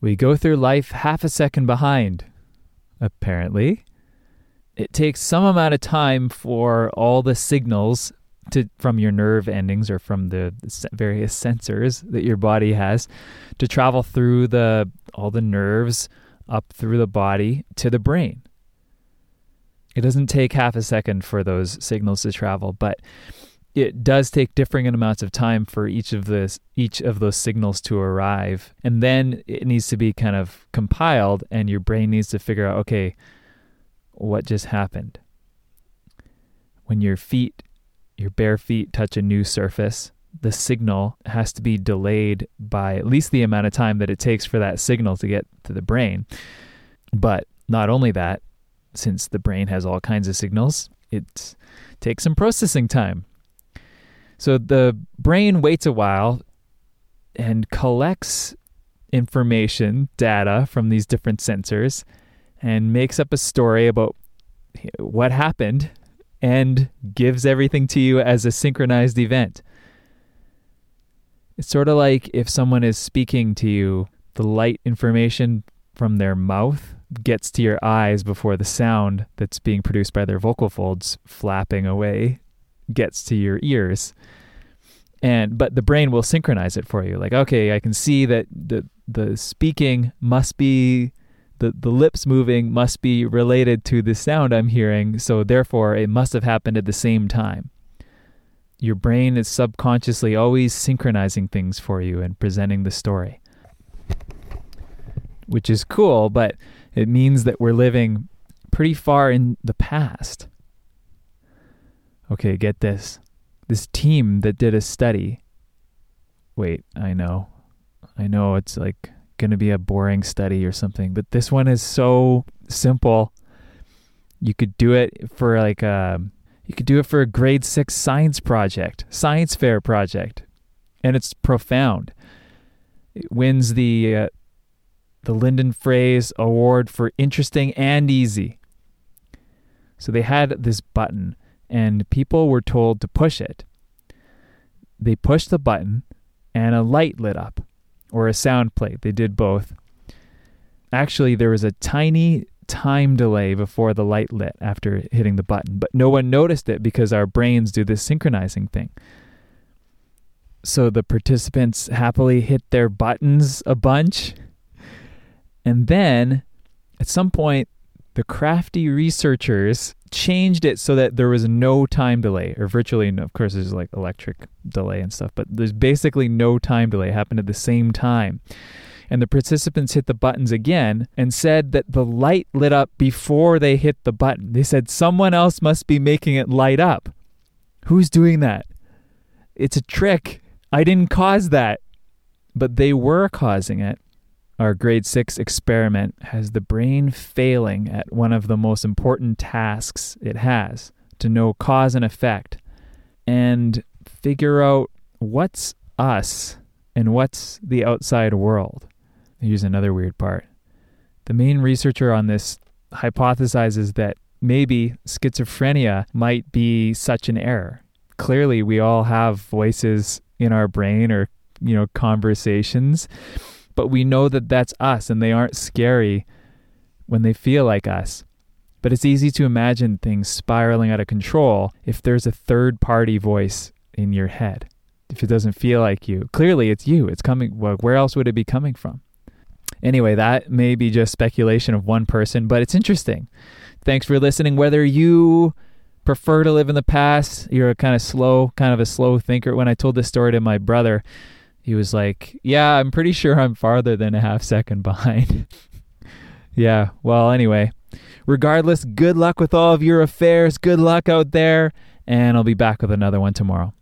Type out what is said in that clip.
We go through life half a second behind, apparently. It takes some amount of time for all the signals to, from your nerve endings or from the various sensors that your body has to travel through the all the nerves up through the body to the brain. It doesn't take half a second for those signals to travel, but it does take differing amounts of time for each of this each of those signals to arrive. And then it needs to be kind of compiled and your brain needs to figure out okay what just happened? When your feet your bare feet touch a new surface the signal has to be delayed by at least the amount of time that it takes for that signal to get to the brain. But not only that since the brain has all kinds of signals it takes some processing time so the brain waits a while and collects information, data from these different sensors, and makes up a story about what happened and gives everything to you as a synchronized event. It's sort of like if someone is speaking to you, the light information from their mouth gets to your eyes before the sound that's being produced by their vocal folds flapping away gets to your ears. And but the brain will synchronize it for you. Like okay i can see that the the speaking must be the the lips moving must be related to the sound i'm hearing. So therefore it must have happened at the same time. Your brain is subconsciously always synchronizing things for you and presenting the story. Which is cool but it means that we're living pretty far in the past okay get this this team that did a study. Wait, I know. I know it's like going to be a boring study or something, but this one is so simple. You could do it for like a um, you could do it for a grade 6 science project, science fair project. And it's profound. It wins the uh, the Lyndon Phrase Award for interesting and easy. So they had this button and people were told to push it. They pushed the button and a light lit up, or a sound played. They did both. Actually, there was a tiny time delay before the light lit after hitting the button, but no one noticed it because our brains do this synchronizing thing. So the participants happily hit their buttons a bunch. And then at some point, the crafty researchers changed it so that there was no time delay, or virtually, of course, there's like electric delay and stuff, but there's basically no time delay. It happened at the same time. And the participants hit the buttons again and said that the light lit up before they hit the button. They said someone else must be making it light up. Who's doing that? It's a trick. I didn't cause that. But they were causing it our grade six experiment has the brain failing at one of the most important tasks it has to know cause and effect and figure out what's us and what's the outside world. Here's another weird part. The main researcher on this hypothesizes that maybe schizophrenia might be such an error. Clearly, we all have voices in our brain or, you know, conversations but we know that that's us and they aren't scary when they feel like us. But it's easy to imagine things spiraling out of control if there's a third party voice in your head. If it doesn't feel like you, clearly it's you. It's coming. Well, where else would it be coming from? Anyway, that may be just speculation of one person, but it's interesting. Thanks for listening. Whether you prefer to live in the past, you're a kind of slow, kind of a slow thinker. When I told this story to my brother, he was like, Yeah, I'm pretty sure I'm farther than a half second behind. yeah, well, anyway, regardless, good luck with all of your affairs. Good luck out there. And I'll be back with another one tomorrow.